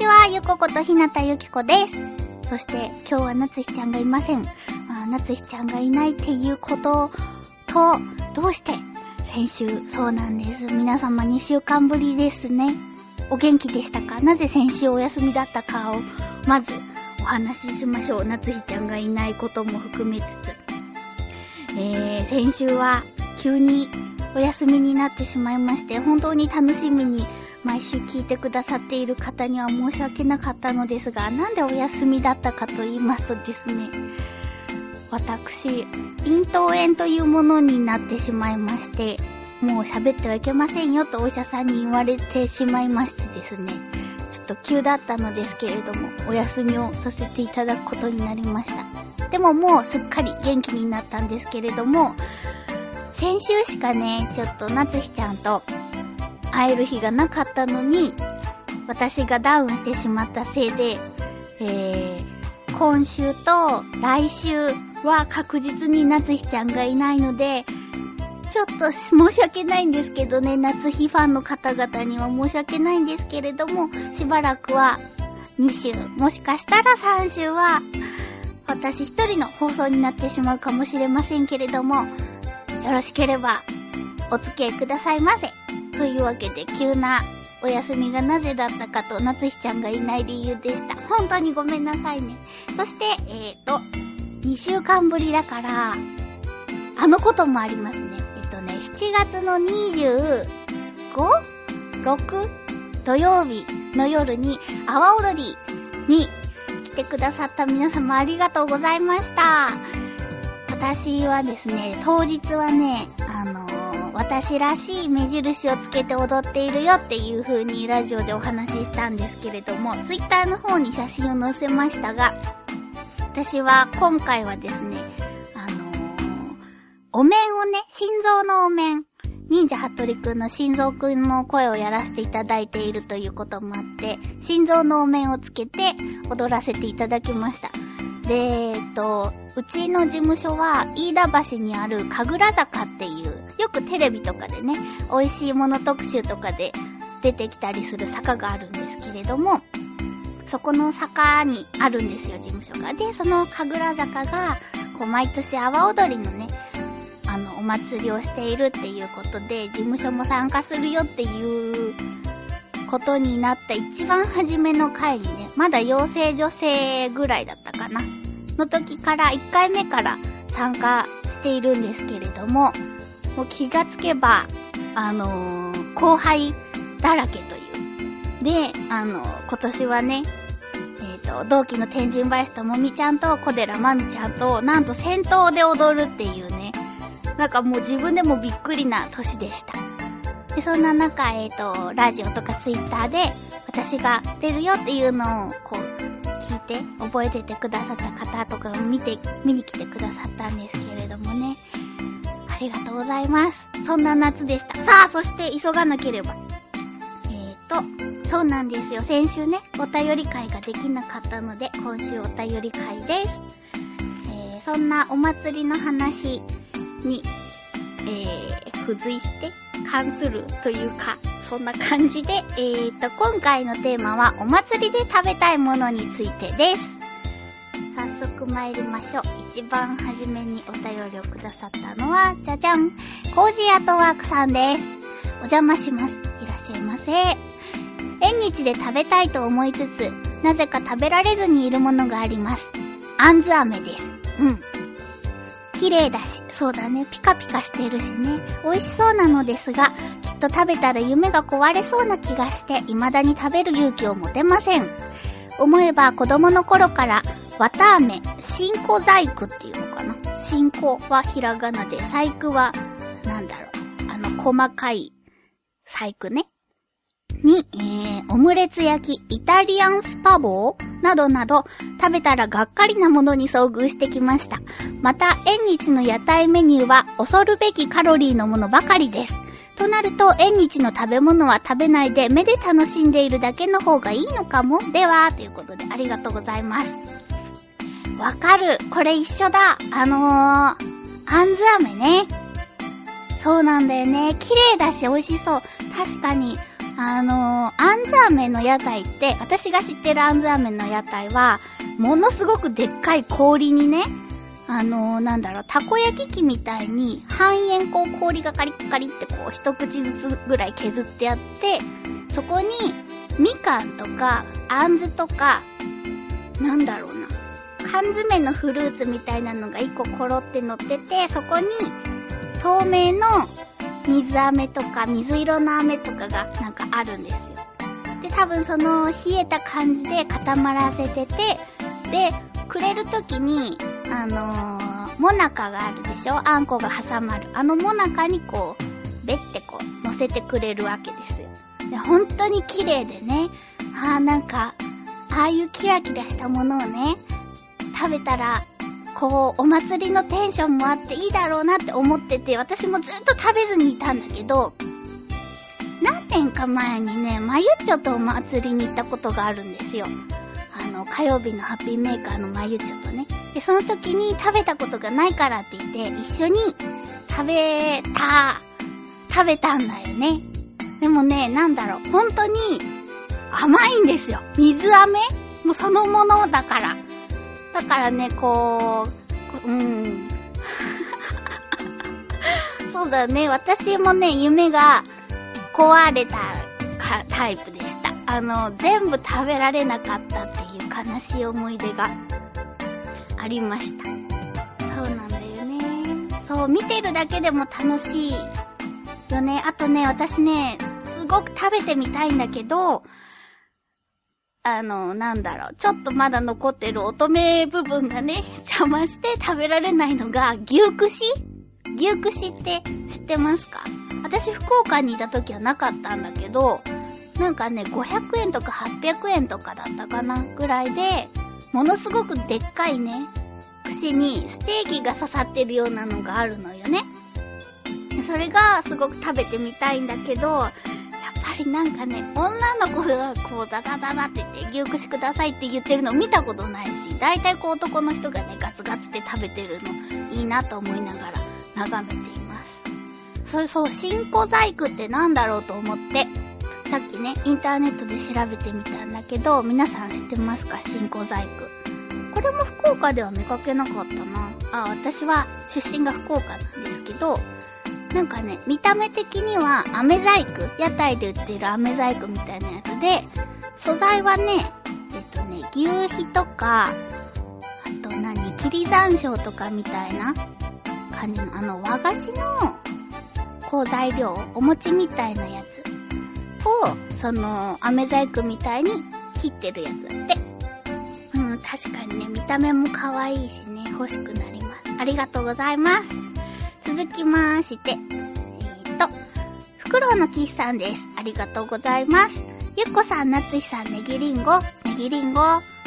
ちはゆこことひなたゆきこですそして今日はなつひちゃんがいませんあなつひちゃんがいないっていうことと、どうして先週、そうなんです。皆様2週間ぶりですね。お元気でしたか？なぜ先週お休みだったかを、まずお話ししましょう。なつひちゃんがいないことも含めつつ。えー、先週は急にお休みになってしまいまして、本当に楽しみに毎週聞いてくださっている方には申し訳なかったのですが、なんでお休みだったかと言いますとですね、私、咽頭炎というものになってしまいまして、もう喋ってはいけませんよとお医者さんに言われてしまいましてですね、ちょっと急だったのですけれども、お休みをさせていただくことになりました。でももうすっかり元気になったんですけれども、先週しかね、ちょっと夏日ちゃんと会える日がなかったのに、私がダウンしてしまったせいで、えー、今週と来週は確実に夏日ちゃんがいないので、ちょっと申し訳ないんですけどね、夏日ファンの方々には申し訳ないんですけれども、しばらくは2週、もしかしたら3週は、私一人の放送になってしまうかもしれませんけれども、よろしければ、お付き合いくださいませ。というわけで、急なお休みがなぜだったかと、夏日ちゃんがいない理由でした。本当にごめんなさいね。そして、えーと、2週間ぶりだから、あのこともありますね。えっとね、7月の 25?6? 土曜日の夜に、阿波踊りに来てくださった皆様ありがとうございました。私はですね、当日はね、私らしい目印をつけて踊っているよっていう風にラジオでお話ししたんですけれども、ツイッターの方に写真を載せましたが、私は今回はですね、あのーお面をね、心臓のお面、忍者ハットリくんの心臓くんの声をやらせていただいているということもあって、心臓のお面をつけて踊らせていただきました。で、えっと、うちの事務所は、飯田橋にある神楽坂っていう、よくテレビとかでね、美味しいもの特集とかで出てきたりする坂があるんですけれども、そこの坂にあるんですよ、事務所が。で、その神楽坂が、こう、毎年阿波踊りのね、あの、お祭りをしているっていうことで、事務所も参加するよっていうことになった一番初めの回にね、まだ養成女性ぐらいだったかな。の時から、1回目から参加しているんですけれども、もう気がつけば、あのー後輩だらけという。で、あの今年はね、えっ、と、同期の天神林ともみちゃんと小寺まみちゃんと、なんと先頭で踊るっていうね、なんかもう自分でもびっくりな年でした。で、そんな中、えっ、と、ラジオとかツイッターで、私が出るよっていうのを、こう、聞いて、覚えててくださった方とかを見て、見に来てくださったんですけれどもね。ありがとうございます。そんな夏でした。さあ、そして急がなければ。えーと、そうなんですよ。先週ね、お便り会ができなかったので、今週お便り会です。えー、そんなお祭りの話に、えー、付随して関するというか、そんな感じで、えーと、今回のテーマはお祭りで食べたいものについてです。早速参りましょう。一番初めにお便りをくださったのは、じゃじゃんコージーアートワークさんです。お邪魔します。いらっしゃいませ。縁日で食べたいと思いつつ、なぜか食べられずにいるものがあります。あんず飴です。うん。綺麗だし、そうだね、ピカピカしてるしね、美味しそうなのですが、きっと食べたら夢が壊れそうな気がして、未だに食べる勇気を持てません。思えば子供の頃から、綿飴、新子細工っていうのかな？新子はひらがなで、細工はなんだろう、あの、細かい細工ね。に、えー、オムレツ焼き、イタリアンスパボーなどなど、食べたらがっかりなものに遭遇してきました。また、縁日の屋台メニューは恐るべきカロリーのものばかりです。となると、縁日の食べ物は食べないで目で楽しんでいるだけの方がいいのかもでは、ということでありがとうございます。わかる。これ一緒だ。あのー、あんず飴ね。そうなんだよね。綺麗だし美味しそう。確かに、あのー、あんず飴の屋台って、私が知ってるあんず飴の屋台は、ものすごくでっかい氷にね、あのー、なんだろう、たこ焼き器みたいに、半円こう氷がカリッカリってこう一口ずつぐらい削ってあって、そこに、みかんとか、あんずとか、なんだろうな、缶詰のフルーツみたいなのが一個コロって乗ってて、そこに、透明の水飴とか水色の飴とかがなんかあるんですよ。で、多分その冷えた感じで固まらせてて、で、くれるときに、あのー、もなかがあるでしょ？あんこが挟まる。あのもなかにこう、べってこう、乗せてくれるわけですよ。で、本当に綺麗でね、ああ、なんか、ああいうキラキラしたものをね、食べたら、こう、お祭りのテンションもあっていいだろうなって思ってて、私もずっと食べずにいたんだけど、何年か前にね、まゆっちょとお祭りに行ったことがあるんですよ。あの、火曜日のハッピーメーカーのまゆっちょとね。で、その時に食べたことがないからって言って、一緒に食べた、食べたんだよね。でもね、なんだろう、本当に甘いんですよ。水飴？もうそのものだから。だからね、こう、うん。そうだね、私もね、夢が壊れたタイプでした。あの、全部食べられなかったっていう悲しい思い出がありました。そうなんだよね。そう、見てるだけでも楽しいよね。あとね、私ね、すごく食べてみたいんだけど、あの、なんだろう、ちょっとまだ残ってる乙女部分がね、邪魔して食べられないのが、牛串？牛串って知ってますか？私福岡にいた時はなかったんだけど、なんかね、500円とか800円とかだったかなぐらいで、ものすごくでっかいね、串にステーキが刺さってるようなのがあるのよね。それがすごく食べてみたいんだけど、りなんかね、女の子がこうダダダダって言って、牛串くださいって言ってるの見たことないし、大体こう男の人がね、ガツガツって食べてるのいいなと思いながら眺めています。そうそう、新小細工ってなんだろうと思って、さっきね、インターネットで調べてみたんだけど、皆さん知ってますか？新小細工。これも福岡では見かけなかったな。あ、私は出身が福岡なんですけど、なんかね、見た目的には飴細工、屋台で売ってる飴細工みたいなやつで、素材はね、えっとね、牛皮とか、あと何、霧山椒とかみたいな感じの、あの和菓子の、こう材料、お餅みたいなやつを、その、飴細工みたいに切ってるやつだって。うん、確かにね、見た目も可愛いしね、欲しくなります。ありがとうございます。続きまして、えーと、フクロウのキスさんです。ありがとうございます。ゆっこさん、なつひさん、ネギリンゴ、ネギリンゴ、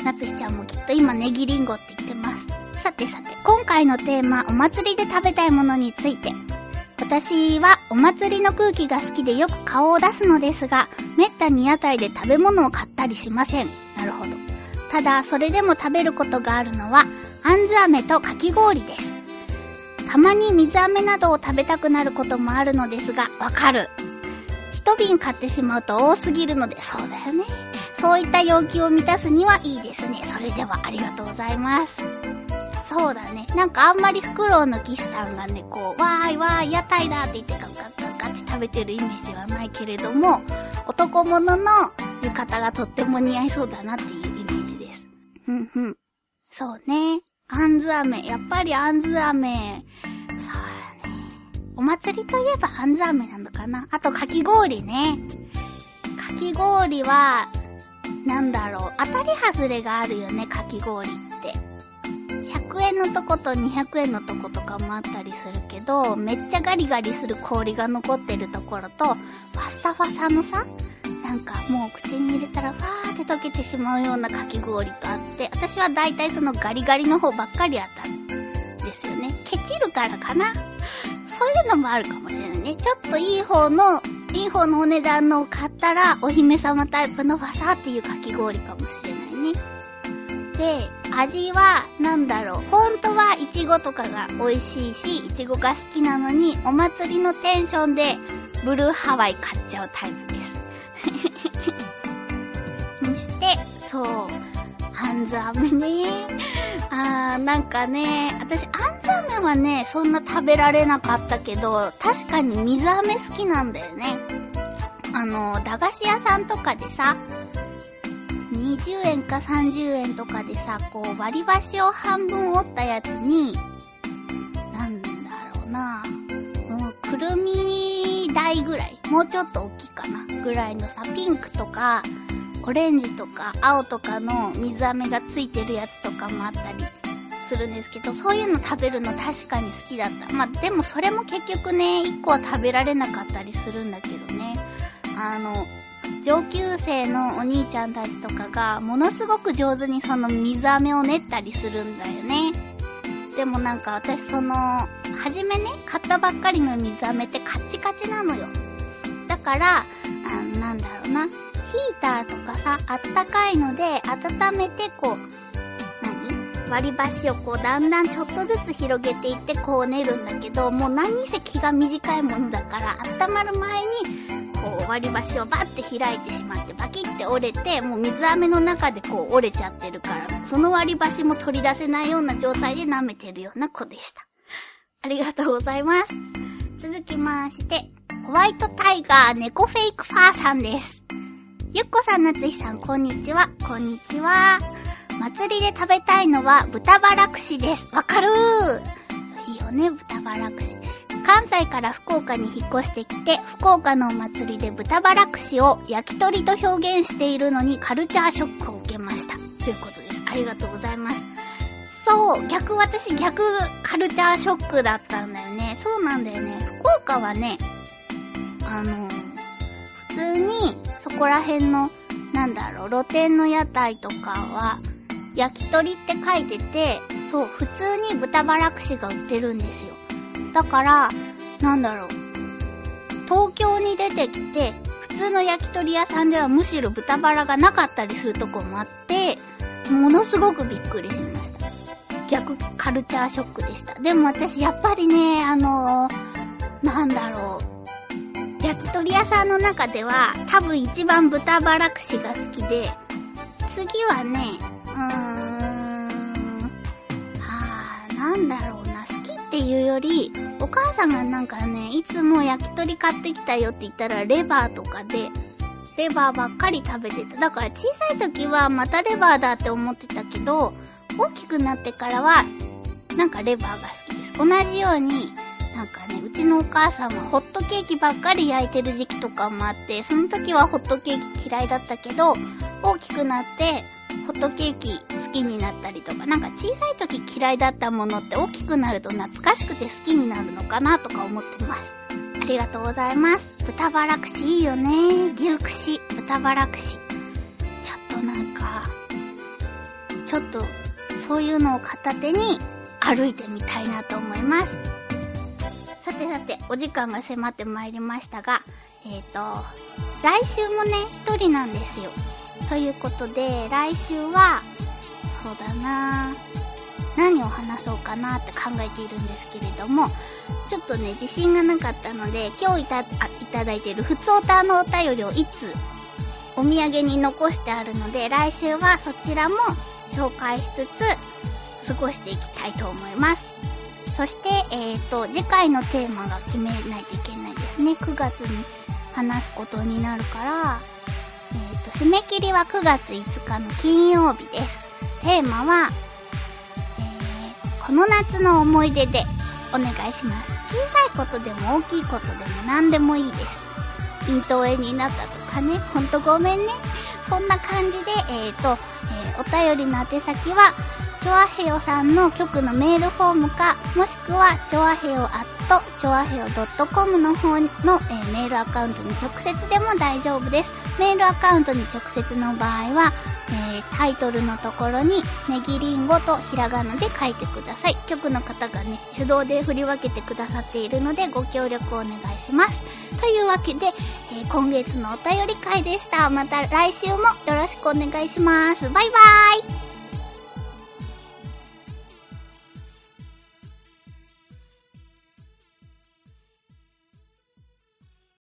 なつひちゃんもきっと今ネギリンゴって言ってます。さてさて、今回のテーマ、お祭りで食べたいものについて。私はお祭りの空気が好きでよく顔を出すのですが、めったに屋台で食べ物を買ったりしません。なるほど。ただ、それでも食べることがあるのは、あんず飴とかき氷です。たまに水飴などを食べたくなることもあるのですが、わかる。一瓶買ってしまうと多すぎるので、そうだよね。そういった要求を満たすにはいいですね。それではありがとうございます。そうだね。なんかあんまりフクロウのキスさんがね、こう、わーいわーい、屋台だって言ってガッガッガッガッって食べてるイメージはないけれども、男物の浴衣がとっても似合いそうだなっていうイメージです。ふんふん。そうね。あんず飴。やっぱりあんず飴。そうだね。お祭りといえばあんず飴なのかな。あとかき氷ね。かき氷は、なんだろう。当たり外れがあるよね、かき氷って。100円のとこと200円のとことかもあったりするけど、めっちゃガリガリする氷が残ってるところと、ファッサファサのさ、なんかもう口に入れたらファーって溶けてしまうようなかき氷とあって、私は大体そのガリガリの方ばっかりあったんですよね。ケチるからかな。そういうのもあるかもしれないね。ちょっといい方の、いい方のお値段のを買ったら、お姫様タイプのファサーっていうかき氷かもしれないね。で、味は、なんだろう。本当はイチゴとかが美味しいし、イチゴが好きなのに、お祭りのテンションで、ブルーハワイ買っちゃうタイプです。にして、そう、半ズ飴ね。あー、なんかね、私、あんず飴はね、そんな食べられなかったけど、確かに水飴好きなんだよね。あの、駄菓子屋さんとかでさ、20円か30円とかでさ、こう割り箸を半分折ったやつに、なんだろうな、うん、くるみ台ぐらい、もうちょっと大きいかな、ぐらいのさ、ピンクとか、オレンジとか青とかの水飴がついてるやつとかもあったりするんですけど、そういうの食べるの確かに好きだった。まあ、でもそれも結局ね、1個は食べられなかったりするんだけどね。あの、上級生のお兄ちゃんたちとかが、ものすごく上手にその水飴を練ったりするんだよね。でもなんか私その、はじめね、買ったばっかりの水飴ってカッチカチなのよ。だから、あなんだろうな。ヒーターとかさ、あったかいので温めてこう、何？割り箸をこうだんだんちょっとずつ広げていってこう練るんだけど、もう何せ気が短いものだから、温まる前にこう割り箸をバッて開いてしまってバキって折れて、もう水飴の中でこう折れちゃってるから、その割り箸も取り出せないような状態で舐めてるような子でした。ありがとうございます。続きまして、ホワイトタイガー猫フェイクファーさんです。ゆっこさん、なついさん、こんにちは。こんにちは。祭りで食べたいのは豚バラ串です。わかるー。いいよね、豚バラ串。関西から福岡に引っ越してきて、福岡のお祭りで豚バラ串を焼き鳥と表現しているのにカルチャーショックを受けました。ということです。ありがとうございます。そう、逆、私逆カルチャーショックだったんだよね。そうなんだよね。福岡はね、あの、普通にそこら辺の、なんだろう、露店の屋台とかは、焼き鳥って書いてて、そう、普通に豚バラ串が売ってるんですよ。だから、なんだろう。東京に出てきて、普通の焼き鳥屋さんではむしろ豚バラがなかったりするとこもあって、ものすごくびっくりしました。逆カルチャーショックでした。でも私やっぱりね、あのー、なんだろう。焼き鳥屋さんの中では多分一番豚バラ串が好きで、次はね、うーん、はあ、なんだろうな、好きっていうより、お母さんがなんかね、いつも焼き鳥買ってきたよって言ったらレバーとかで、レバーばっかり食べてた。だから小さい時はまたレバーだって思ってたけど、大きくなってからは、なんかレバーが好きです。同じように、ちのお母さんはホットケーキばっかり焼いてる時期とかもあって、その時はホットケーキ嫌いだったけど、大きくなって、ホットケーキ好きになったりとか、なんか小さい時嫌いだったものって大きくなると懐かしくて好きになるのかなとか思ってます。ありがとうございます。豚バラ串いいよね。牛串、豚バラ串。ちょっとなんか、ちょっとそういうのを片手に歩いてみたいなと思います。さてさて、お時間が迫ってまいりましたが、えっ、ー、と、来週もね、一人なんですよ。ということで、来週は、そうだな何を話そうかなって考えているんですけれども、ちょっとね、自信がなかったので、今日いた、いただいているふつおたのお便りをいつ、お土産に残してあるので、来週はそちらも紹介しつつ、過ごしていきたいと思います。そして、えっ、ー、と、次回のテーマが決めないといけないですね。9月に話すことになるから、えっ、ー、と、締め切りは9月5日の金曜日です。テーマは、えー、この夏の思い出でお願いします。小さいことでも大きいことでも何でもいいです。咽頭炎になったとかね、ほんとごめんね。そんな感じで、えっ、ー、と、えー、お便りの宛先は、チョアヘヨさんの局のメールフォームか、もしくは、チョアヘヨアット、チョアヘヨ .com の方の、えー、メールアカウントに直接でも大丈夫です。メールアカウントに直接の場合は、えー、タイトルのところに、ネギリンゴとひらがなで書いてください。局の方がね、手動で振り分けてくださっているので、ご協力をお願いします。というわけで、えー、今月のお便り会でした。また来週もよろしくお願いします。バイバーイ